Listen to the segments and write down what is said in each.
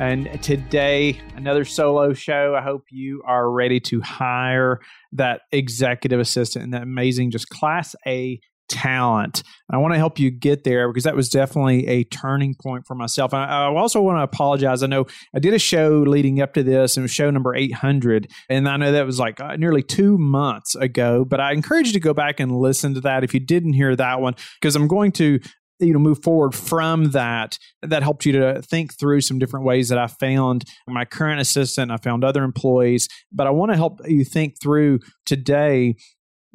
And today, another solo show. I hope you are ready to hire that executive assistant and that amazing, just class A talent. I want to help you get there because that was definitely a turning point for myself. And I, also want to apologize. I know I did a show leading up to this, and it was show number 800. And I know that was like uh, nearly two months ago, but I encourage you to go back and listen to that if you didn't hear that one, because I'm going to you know move forward from that that helped you to think through some different ways that i found my current assistant i found other employees. But i want to help you think through today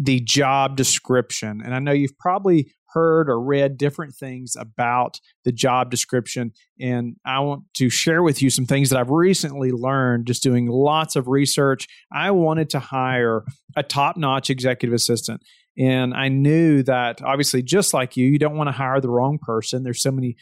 the job description. And i know you've probably heard or read different things about the job description. And i want to share with you some things that i've recently learned just doing lots of research. I wanted to hire a top-notch executive assistant and I knew that obviously, just like you, you don't want to hire the wrong person. There's so many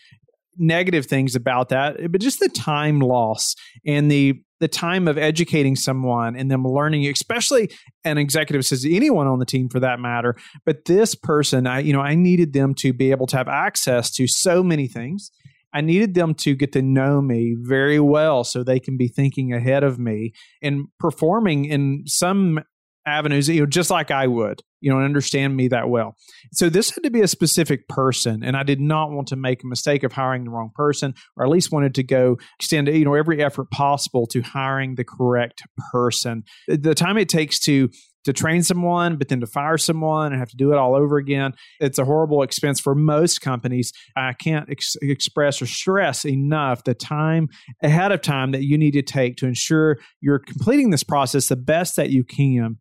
negative things about that, but just the time loss and the the time of educating someone and them learning, especially an executive says anyone on the team for that matter. But this person, I you know, I needed them to be able to have access to so many things. I needed them to get to know me very well so they can be thinking ahead of me and performing in some avenues, you know, just like I would, you know, and understand me that well. So this had to be a specific person, and I did not want to make a mistake of hiring the wrong person, or at least wanted to go extend, you know, every effort possible to hiring the correct person. The time it takes to to train someone, but then to fire someone and have to do it all over again. It's a horrible expense for most companies. I can't ex- express or stress enough the time ahead of time that you need to take to ensure you're completing this process the best that you can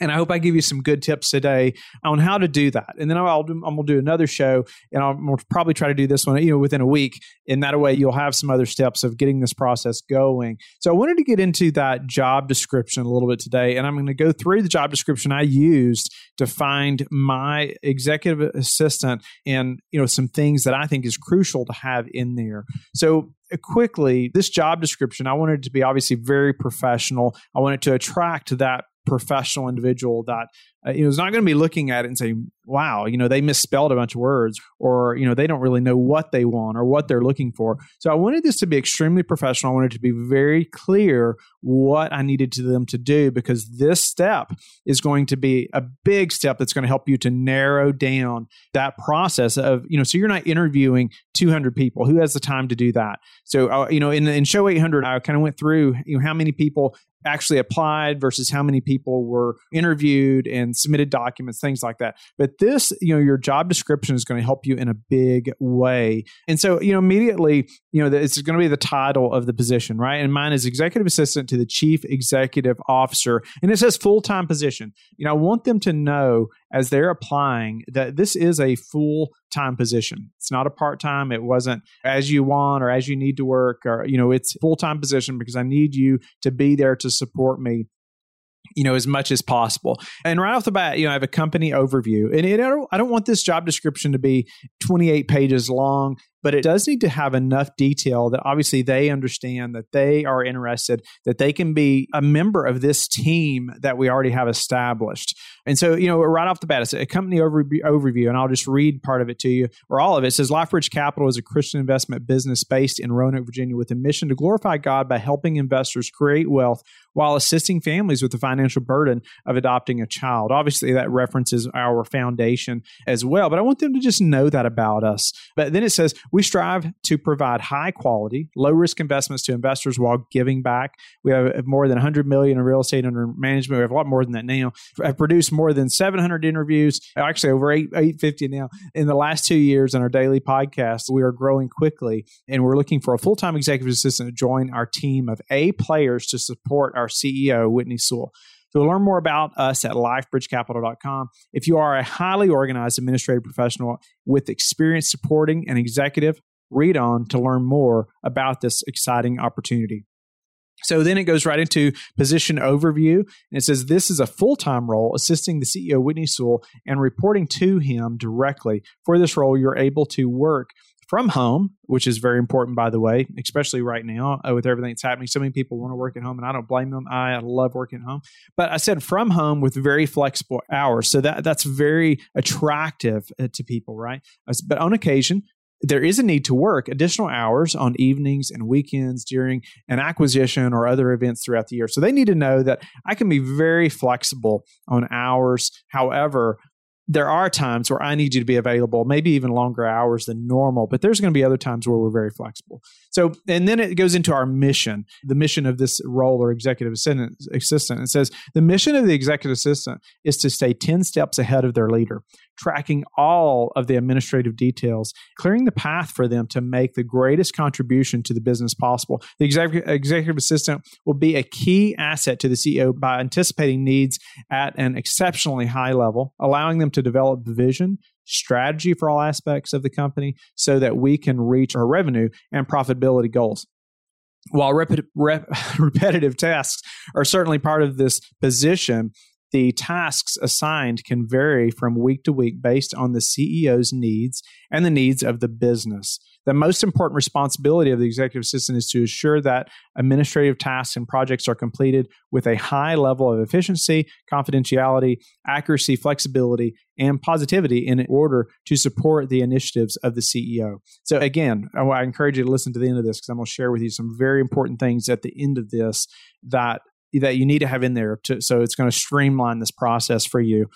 and I hope I give you some good tips today on how to do that. And then I'll do, I'm going to do another show, and I'll probably try to do this one, you know, within a week. And that way, you'll have some other steps of getting this process going. So I wanted to get into that job description a little bit today, and I'm going to go through the job description I used to find my executive assistant, and you know, some things that I think is crucial to have in there. So uh, quickly, this job description, I wanted to be obviously very professional. I wanted to attract that professional individual that uh, you know is not going to be looking at it and saying wow you know they misspelled a bunch of words or you know they don't really know what they want or what they're looking for. So i wanted this to be extremely professional. I wanted to be very clear what i needed to them to do because this step is going to be a big step that's going to help you to narrow down that process of you know so you're not interviewing 200 people. Who has the time to do that? So uh, you know in, in show 800 i kind of went through you know how many people actually applied versus how many people were interviewed and submitted documents, things like that. But this, you know, your job description is going to help you in a big way. And so, you know, immediately, you know, it's going to be the title of the position, right? And mine is executive assistant to the chief executive officer. And it says full time position. You know, I want them to know as they're applying that this is a full time position. It's not a part time. It wasn't as you want or as you need to work or, you know, it's full time position because I need you to be there to support me you know as much as possible and right off the bat you know i have a company overview and it, I, don't, I don't want this job description to be 28 pages long but it does need to have enough detail that obviously they understand that they are interested, that they can be a member of this team that we already have established. And so, you know, right off the bat, it's a company overview, and I'll just read part of it to you, or all of it. It says LifeBridge Capital is a Christian investment business based in Roanoke, Virginia, with a mission to glorify God by helping investors create wealth while assisting families with the financial burden of adopting a child. Obviously, that references our foundation as well, but I want them to just know that about us. But then it says, we strive to provide high quality, low risk investments to investors while giving back. We have more than 100 million in real estate under management. We have a lot more than that now. I've produced more than 700 interviews, actually over 8, 850 now in the last two years on our daily podcast. We are growing quickly and we're looking for a full time executive assistant to join our team of A players to support our CEO, Whitney Sewell. So learn more about us at lifebridgecapital.com. If you are a highly organized administrative professional with experience supporting an executive, read on to learn more about this exciting opportunity. So then it goes right into position overview. And it says this is a full time role assisting the CEO, Whitney Sewell, and reporting to him directly. For this role, you're able to work from home, which is very important, by the way, especially right now uh, with everything that's happening. So many people want to work at home, and I don't blame them. I love working at home, but I said from home with very flexible hours, so that that's very attractive uh, to people, right? But on occasion, there is a need to work additional hours on evenings and weekends during an acquisition or other events throughout the year. So they need to know that I can be very flexible on hours. However, there are times where I need you to be available, maybe even longer hours than normal, but there's going to be other times where we're very flexible. So, and then it goes into our mission, the mission of this role or executive assistant. It says the mission of the executive assistant is to stay 10 steps ahead of their leader tracking all of the administrative details, clearing the path for them to make the greatest contribution to the business possible. The executive, executive assistant will be a key asset to the CEO by anticipating needs at an exceptionally high level, allowing them to develop vision, strategy for all aspects of the company so that we can reach our revenue and profitability goals. While rep- rep- repetitive tasks are certainly part of this position, the tasks assigned can vary from week to week based on the CEO's needs and the needs of the business. The most important responsibility of the executive assistant is to ensure that administrative tasks and projects are completed with a high level of efficiency, confidentiality, accuracy, flexibility, and positivity in order to support the initiatives of the CEO. So, again, I encourage you to listen to the end of this because I'm going to share with you some very important things at the end of this that that you need to have in there to, so it's going to streamline this process for you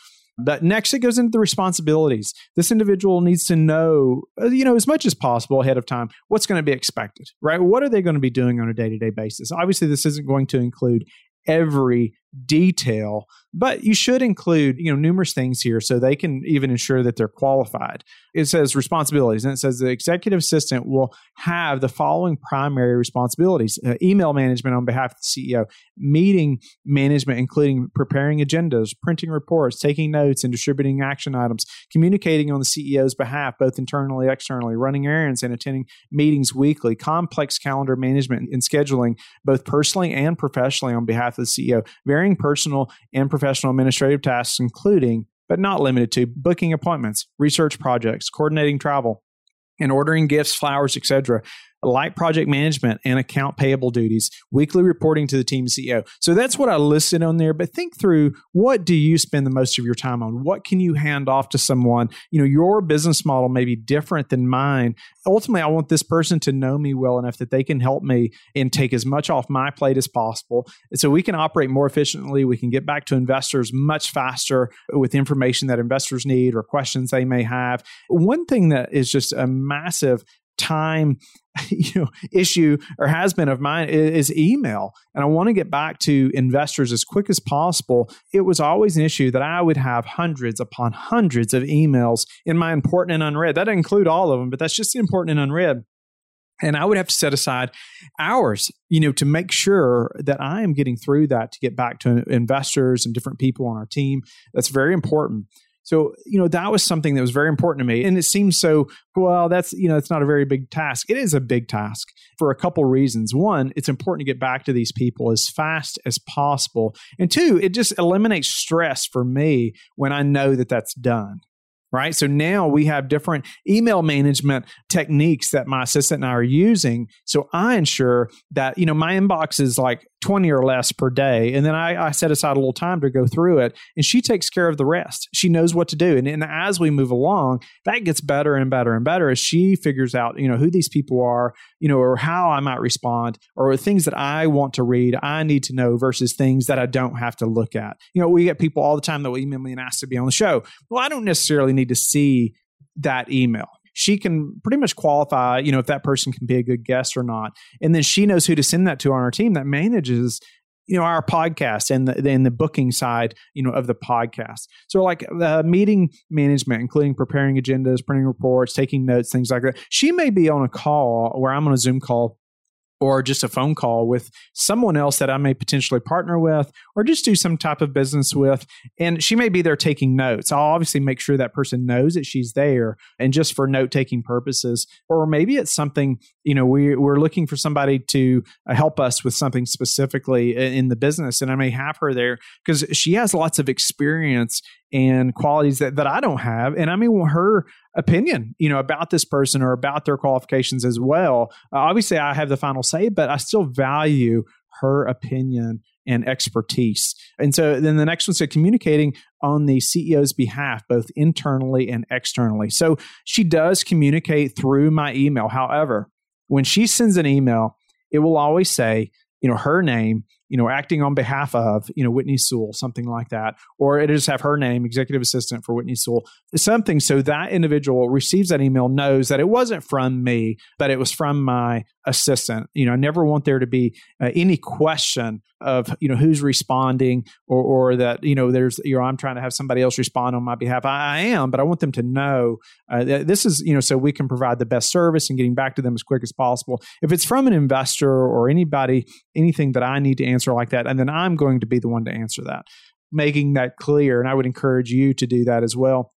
but next it goes into the responsibilities. This individual needs to know uh, you know as much as possible ahead of time what's going to be expected right? What are they going to be doing on a day-to-day basis? Obviously this isn't going to include every detail but you should include you know numerous things here so they can even ensure that they're qualified. It says responsibilities and it says the executive assistant will have the following primary responsibilities uh, email management on behalf of the ceo meeting management including preparing agendas printing reports taking notes and distributing action items communicating on the ceo's behalf both internally externally running errands and attending meetings weekly complex calendar management and scheduling both personally and professionally on behalf of the ceo personal and professional administrative tasks including but not limited to booking appointments, research projects, coordinating travel, and ordering gifts, flowers, etc light project management and account payable duties, weekly reporting to the team CEO. So that's what I listed on there. But think through what do you spend the most of your time on? What can you hand off to someone? You know, your business model may be different than mine. Ultimately, I want this person to know me well enough that they can help me and take as much off my plate as possible. And so we can operate more efficiently. We can get back to investors much faster with information that investors need or questions they may have. One thing that is just a massive time you know issue or has been of mine is, email. And i want to get back to investors as quick as possible. It was always an issue that i would have hundreds upon hundreds of emails in my important and unread. That include all of them but that's just the important and unread. And i would have to set aside hours you know to make sure that i am getting through that to get back to investors and different people on our team. That's very important so, you know, that was something that was very important to me. And it seems so, well, that's, you know, it's not a very big task. It is a big task for a couple reasons. One, it's important to get back to these people as fast as possible. And two, it just eliminates stress for me when I know that that's done right? So now we have different email management techniques that my assistant and I are using. So I ensure that, you know, my inbox is like 20 or less per day. And then I, I, set aside a little time to go through it. And she takes care of the rest. She knows what to do. And, and as we move along, that gets better and better and better as she figures out, you know, who these people are, you know, or how I might respond, or things that I want to read, I need to know versus things that I don't have to look at. You know, we get people all the time that will email me and ask to be on the show. Well, I don't necessarily need to see that email she can pretty much qualify, you know, if that person can be a good guest or not. And then she knows who to send that to on our team that manages you know our podcast and the and the booking side you know of the podcast so like uh, meeting management including preparing agendas printing reports taking notes things like that she may be on a call where i'm on a zoom call or just a phone call with someone else that I may potentially partner with or just do some type of business with. And she may be there taking notes. I'll obviously make sure that person knows that she's there and just for note taking purposes. Or maybe it's something, you know, we, we're looking for somebody to uh, help us with something specifically in the business. And I may have her there because she has lots of experience and qualities that, that I don't have. And I may want her opinion, you know, about this person or about their qualifications as well. Uh, obviously, I have the final say, but I still value her opinion and expertise. And so then the next one said communicating on the CEO's behalf, both internally and externally. So she does communicate through my email. However, when she sends an email, it will always say, you know, her name you know, acting on behalf of, you know, Whitney Sewell, something like that. Or it just have her name, executive assistant for Whitney Sewell, something so that individual receives that email, knows that it wasn't from me, but it was from my assistant. You know, I never want there to be uh, any question of, you know, who's responding or, or that, you know, there's, you know, I'm trying to have somebody else respond on my behalf. I, I am, but I want them to know uh, that this is, you know, so we can provide the best service and getting back to them as quick as possible. If it's from an investor or anybody, anything that I need to answer answer like that. And then I'm going to be the one to answer that, making that clear. And I would encourage you to do that as well.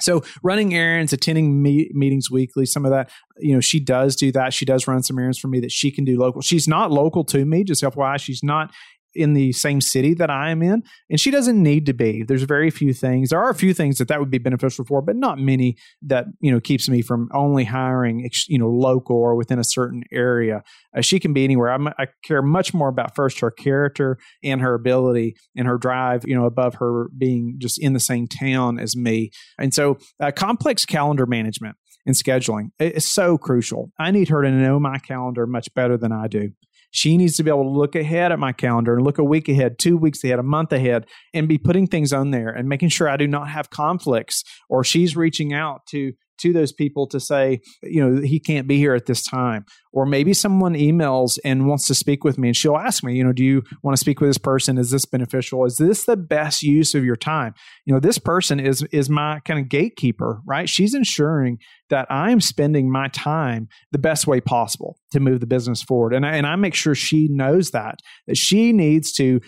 So running errands, attending me- meetings weekly, some of that, you know, she does do that. She does run some errands for me that she can do local. She's not local to me, just FYI. She's not in the same city that I am in, and she doesn't need to be. There's very few things. There are a few things that that would be beneficial for, but not many that you know keeps me from only hiring you know local or within a certain area. Uh, she can be anywhere. I'm, i care much more about first her character and her ability and her drive. You know, above her being just in the same town as me. And so, uh, complex calendar management and scheduling is so crucial. I need her to know my calendar much better than I do. She needs to be able to look ahead at my calendar and look a week ahead, two weeks ahead, a month ahead, and be putting things on there and making sure I do not have conflicts or she's reaching out to to those people to say, you know, he can't be here at this time. Or maybe someone emails and wants to speak with me and she'll ask me, you know, do you want to speak with this person? Is this beneficial? Is this the best use of your time? You know, this person is is my kind of gatekeeper, right? She's ensuring that I'm spending my time the best way possible to move the business forward. And I, and I make sure she knows that, that she needs to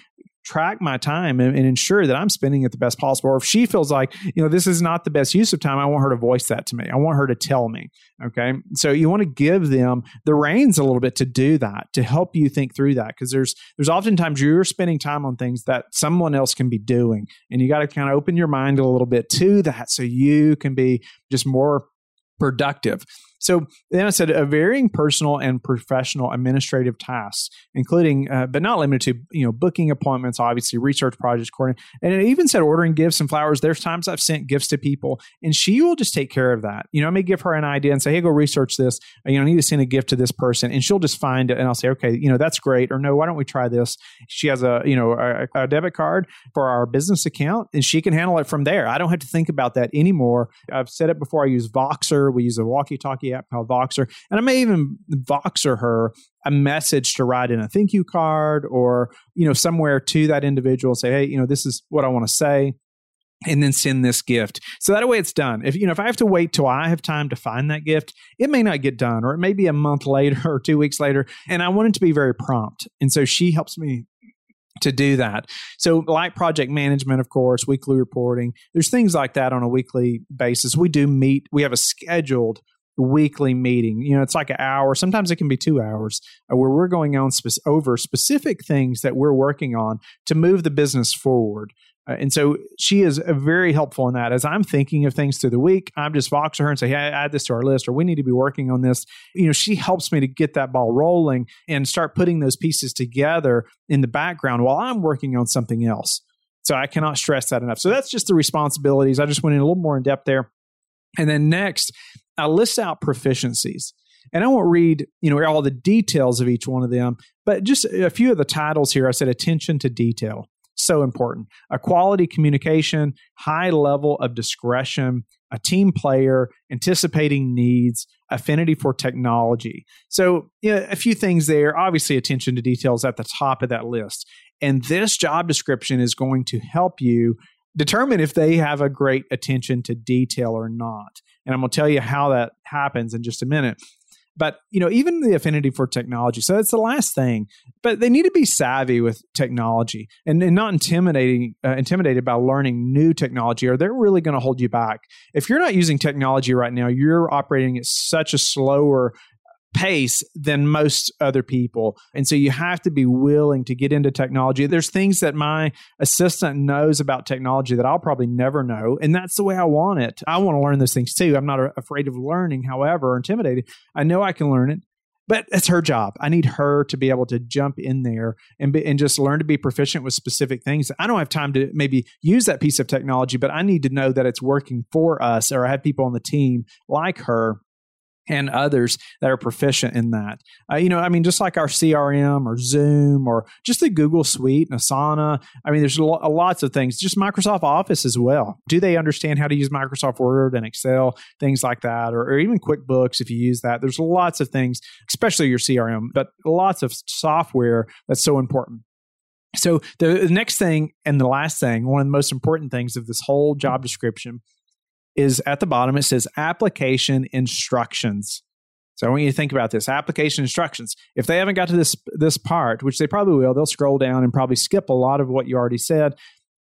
track my time and, and, ensure that I'm spending it the best possible. Or if she feels like, you know, this is not the best use of time, I want her to voice that to me. I want her to tell me. Okay. So you want to give them the reins a little bit to do that, to help you think through that. Cause there's, there's oftentimes you're spending time on things that someone else can be doing. And you got to kind of open your mind a little bit to that so you can be just more productive. So then I said a varying personal and professional administrative tasks, including uh, but not limited to you know booking appointments, obviously research projects, coordinating, and it even said ordering gifts and flowers. There's times I've sent gifts to people, and she will just take care of that. You know, I may give her an idea and say, "Hey, go research this." You know, I need to send a gift to this person, and she'll just find it, and I'll say, "Okay, you know, that's great," or "No, why don't we try this?" She has a you know a, a debit card for our business account, and she can handle it from there. I don't have to think about that anymore. I've said it before. I use Voxer. We use a walkie-talkie app called Voxer. And I may even Voxer her a message to write in a thank you card or, you know, somewhere to that individual say, hey, you know, this is what I want to say and then send this gift. So that way it's done. If you know if I have to wait till I have time to find that gift, it may not get done or it may be a month later or 2 weeks later and I want it to be very prompt. And so she helps me to do that. So, like project management, of course, weekly reporting, there's things like that on a weekly basis. We do meet, we have a scheduled weekly meeting. You know, it's like an hour, sometimes it can be two hours, uh, where we're going on spe- over specific things that we're working on to move the business forward. Uh, and so she is uh, very helpful in that. As I'm thinking of things through the week, I'm just Vox her and say, hey, add this to our list, or we need to be working on this. You know, she helps me to get that ball rolling and start putting those pieces together in the background while I'm working on something else. So I cannot stress that enough. So that's just the responsibilities. I just went in a little more in depth there. And then next, I list out proficiencies. And I won't read, you know, all the details of each one of them, but just a few of the titles here. I said attention to detail so important. A quality communication, high level of discretion, a team player, anticipating needs, affinity for technology. So, you know, a few things there. Obviously, attention to details at the top of that list. And this job description is going to help you determine if they have a great attention to detail or not. And I'm going to tell you how that happens in just a minute. But, you know, even the affinity for technology. So that's the last thing. But they need to be savvy with technology and, and not intimidating, uh, intimidated by learning new technology, or they're really going to hold you back. If you're not using technology right now, you're operating at such a slower pace than most other people. And so you have to be willing to get into technology. There's things that my assistant knows about technology that I'll probably never know. And that's the way I want it. I want to learn those things too. I'm not afraid of learning, however, or intimidated. I know I can learn it. But it's her job. I need her to be able to jump in there and be, and just learn to be proficient with specific things. I don't have time to maybe use that piece of technology, but I need to know that it's working for us, or I have people on the team like her and others that are proficient in that. Uh, you know, I mean, just like our CRM or Zoom or just the Google Suite, and Asana. I mean, there's lo- lots of things. Just Microsoft Office as well. Do they understand how to use Microsoft Word and Excel, things like that, or, or even QuickBooks if you use that? There's lots of things, especially your CRM, but lots of software that's so important. So the, the next thing and the last thing, one of the most important things of this whole job description is at the bottom. It says application instructions. So I want you to think about this application instructions. If they haven't got to this this part, which they probably will, they'll scroll down and probably skip a lot of what you already said,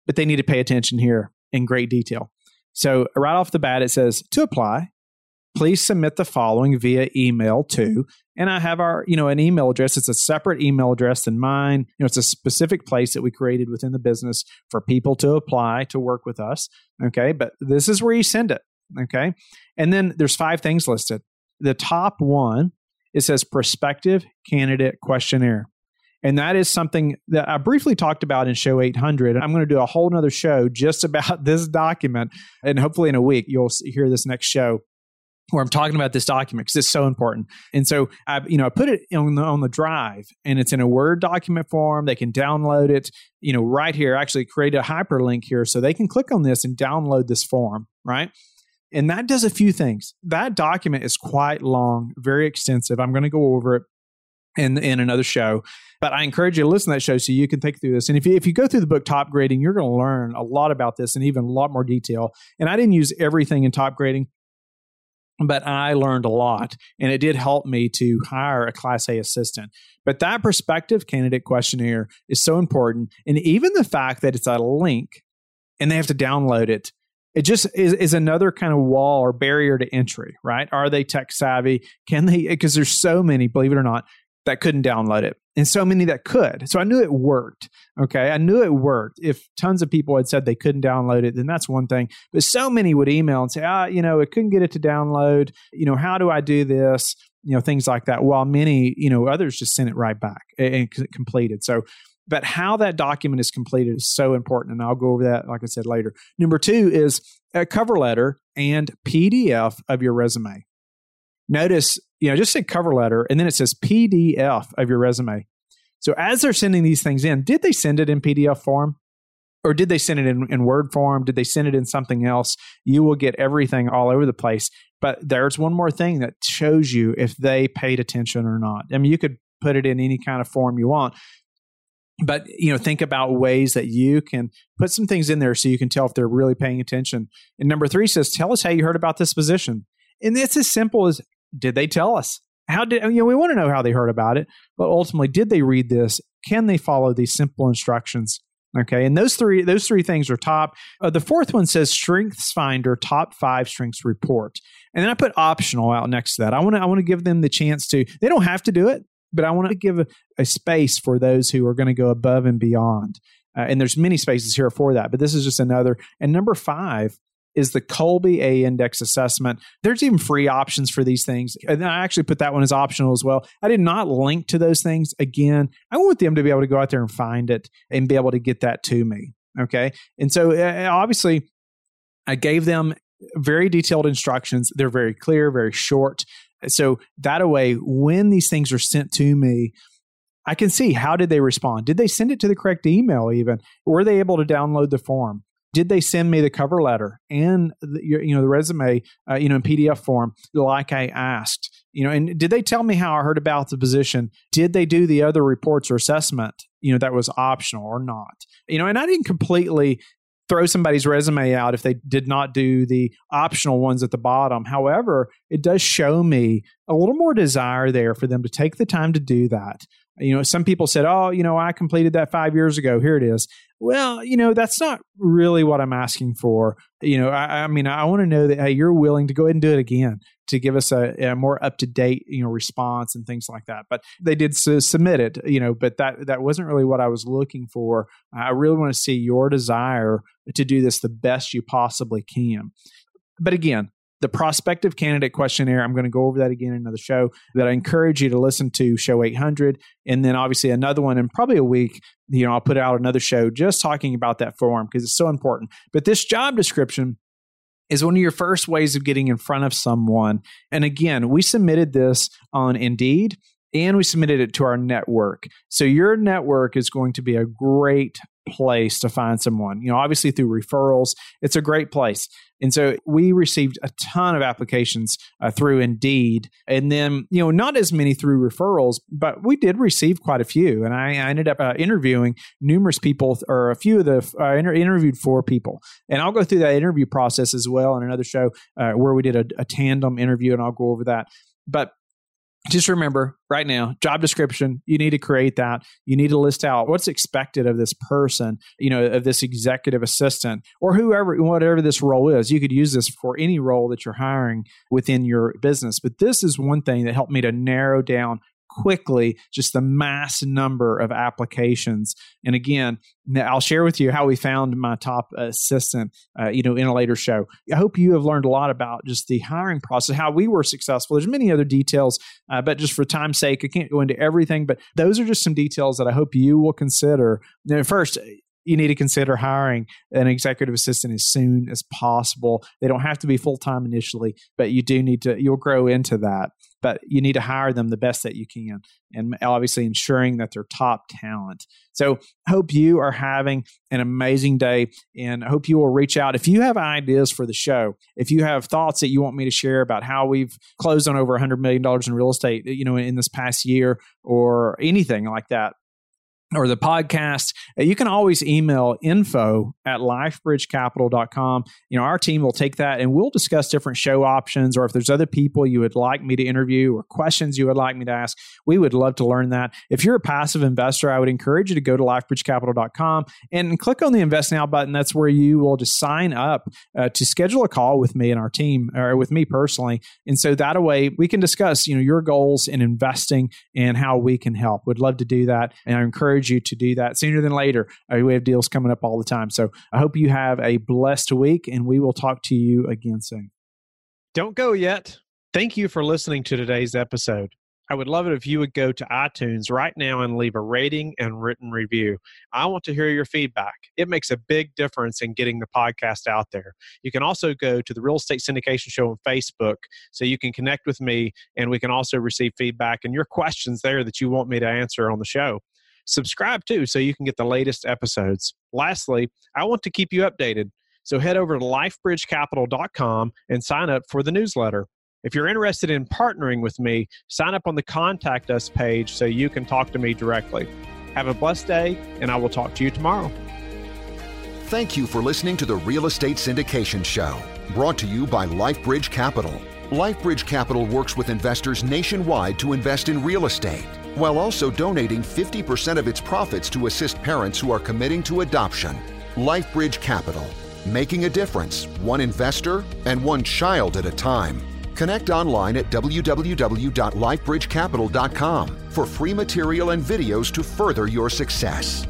but they need to pay attention here in great detail. So right off the bat, it says to apply, please submit the following via email to and i have our you know an email address. It's a separate email address than mine. You know it's a specific place that we created within the business for people to apply to work with us. Okay? But this is where you send it. Okay? And then there's five things listed. The top one it says prospective candidate questionnaire. And that is something that I briefly talked about in show 800. I'm going to do a whole nother show just about this document. And hopefully in a week, you'll hear this next show where I'm talking about this document because it's so important. And so I, you know, I put it on the, on the drive and it's in a Word document form. They can download it, you know, right here, actually create a hyperlink here so they can click on this and download this form, right? And that does a few things. That document is quite long, very extensive. I'm going to go over it in in another show. But I encourage you to listen to that show so you can think through this. And if you, if you go through the book Topgrading, you're going to learn a lot about this and even a lot more detail. And I didn't use everything in Topgrading but I learned a lot and it did help me to hire a class A assistant. But that prospective candidate questionnaire is so important. And even the fact that it's a link and they have to download it, it just is, is another kind of wall or barrier to entry, right? Are they tech savvy? Can they? Because there's so many, believe it or not, that couldn't download it and so many that could. So I knew it worked. Okay. I knew it worked. If tons of people had said they couldn't download it, then that's one thing. But so many would email and say, ah, you know, it couldn't get it to download. You know, how do I do this? You know, things like that. While many, you know, others just sent it right back and, completed. So, but how that document is completed is so important. And I'll go over that, like I said, later. Number two is a cover letter and PDF of your resume. Notice you know, just say cover letter and then it says PDF of your resume. So as they're sending these things in, did they send it in PDF form? Or did they send it in, in Word form? Did they send it in something else? You will get everything all over the place. But there's one more thing that shows you if they paid attention or not. I mean, you could put it in any kind of form you want, but you know think about ways that you can put some things in there so you can tell if they're really paying attention and number three says tell us how you heard about this position and it's as simple as did they tell us? How did you know? We want to know how they heard about it, but ultimately, did they read this? Can they follow these simple instructions? Okay, and those three those three things are top. Uh, the fourth one says StrengthsFinder top five strengths report, and then I put optional out next to that. I want to I want to give them the chance to. They don't have to do it, but I want to give a, a space for those who are going to go above and beyond. Uh, and there's many spaces here for that, but this is just another. And number five is the Kolbe A index assessment. There's even free options for these things. And I actually put that one as optional as well. I did not link to those things. Again, I want them to be able to go out there and find it and be able to get that to me. Okay. And so uh, obviously, I gave them very detailed instructions. They're very clear, very short. So that way, when these things are sent to me, I can see how did they respond? Did they send it to the correct email even? Were they able to download the form? Did they send me the cover letter and the, you know the resume uh, you know in pdf form like i asked you know and did they tell me how i heard about the position did they do the other reports or assessment you know that was optional or not you know and i didn't completely throw somebody's resume out if they did not do the optional ones at the bottom. However, it does show me a little more desire there for them to take the time to do that. You know, some people said, "Oh, you know, I completed that 5 years ago. Here it is." Well, you know, that's not really what I'm asking for. You know, I, I mean, I want to know that hey, you're willing to go ahead and do it again to give us a, a more up to date, you know, response and things like that. But they did submit it, you know, but that that wasn't really what I was looking for. I really want to see your desire to do this the best you possibly can. But again, the prospective candidate questionnaire. I'm going to go over that again in another show that I encourage you to listen to show 800 and then obviously another one in probably a week. You know, I'll put out another show just talking about that form because it's so important. But this job description is one of your first ways of getting in front of someone. And again, we submitted this on Indeed and we submitted it to our network. So your network is going to be a great place to find someone. You know, obviously through referrals, it's a great place. And so we received a ton of applications uh, through Indeed, and then you know not as many through referrals, but we did receive quite a few. And I, I ended up uh, interviewing numerous people, or a few of the I uh, inter- interviewed four people, and I'll go through that interview process as well in another show uh, where we did a, a tandem interview, and I'll go over that. But just remember right now job description you need to create that. You need to list out what's expected of this person you know of this executive assistant or whoever whatever this role is. You could use this for any role that you're hiring within your business. But this is one thing that helped me to narrow down quickly just the mass number of applications. And again, I'll share with you how we found my top assistant, uh, you know, in a later show. I hope you have learned a lot about just the hiring process, how we were successful. There's many other details, uh, but just for time's sake, I can't go into everything. But those are just some details that I hope you will consider. Now, first, you need to consider hiring an executive assistant as soon as possible. They don't have to be full time initially, but you do need to, you'll grow into that. But you need to hire them the best that you can and obviously ensuring that they're top talent. So, hope you are having an amazing day and hope you will reach out. If you have ideas for the show, if you have thoughts that you want me to share about how we've closed on over $100 million in real estate, you know, in this past year or anything like that, or the podcast, uh, you can always email info at lifebridgecapital.com. You know, our team will take that and we'll discuss different show options or if there's other people you would like me to interview or questions you would like me to ask, we would love to learn that. If you're a passive investor, I would encourage you to go to lifebridgecapital.com and click on the invest now button. That's where you will just sign up uh, to schedule a call with me and our team or with me personally. And so that way we can discuss, you know, your goals in investing and how we can help. We'd love to do that. And I encourage encourage you to do that sooner than later. Uh, we have deals coming up all the time. So I hope you have a blessed week and we will talk to you again soon. Don't go yet. Thank you for listening to today's episode. I would love it if you would go to iTunes right now and leave a rating and written review. I want to hear your feedback. It makes a big difference in getting the podcast out there. You can also go to the Real Estate Syndication Show on Facebook so you can connect with me and we can also receive feedback and your questions there that you want me to answer on the show subscribe too so you can get the latest episodes. Lastly, I want to keep you updated. So head over to lifebridgecapital.com and sign up for the newsletter. If you're interested in partnering with me, sign up on the contact us page so you can talk to me directly. Have a blessed day, and I will talk to you tomorrow. Thank you for listening to the Real Estate Syndication Show, brought to you by LifeBridge Capital. LifeBridge Capital works with investors nationwide to invest in real estate while also donating 50% of its profits to assist parents who are committing to adoption. LifeBridge Capital, making a difference, one investor and one child at a time. Connect online at www.lifebridgecapital.com for free material and videos to further your success.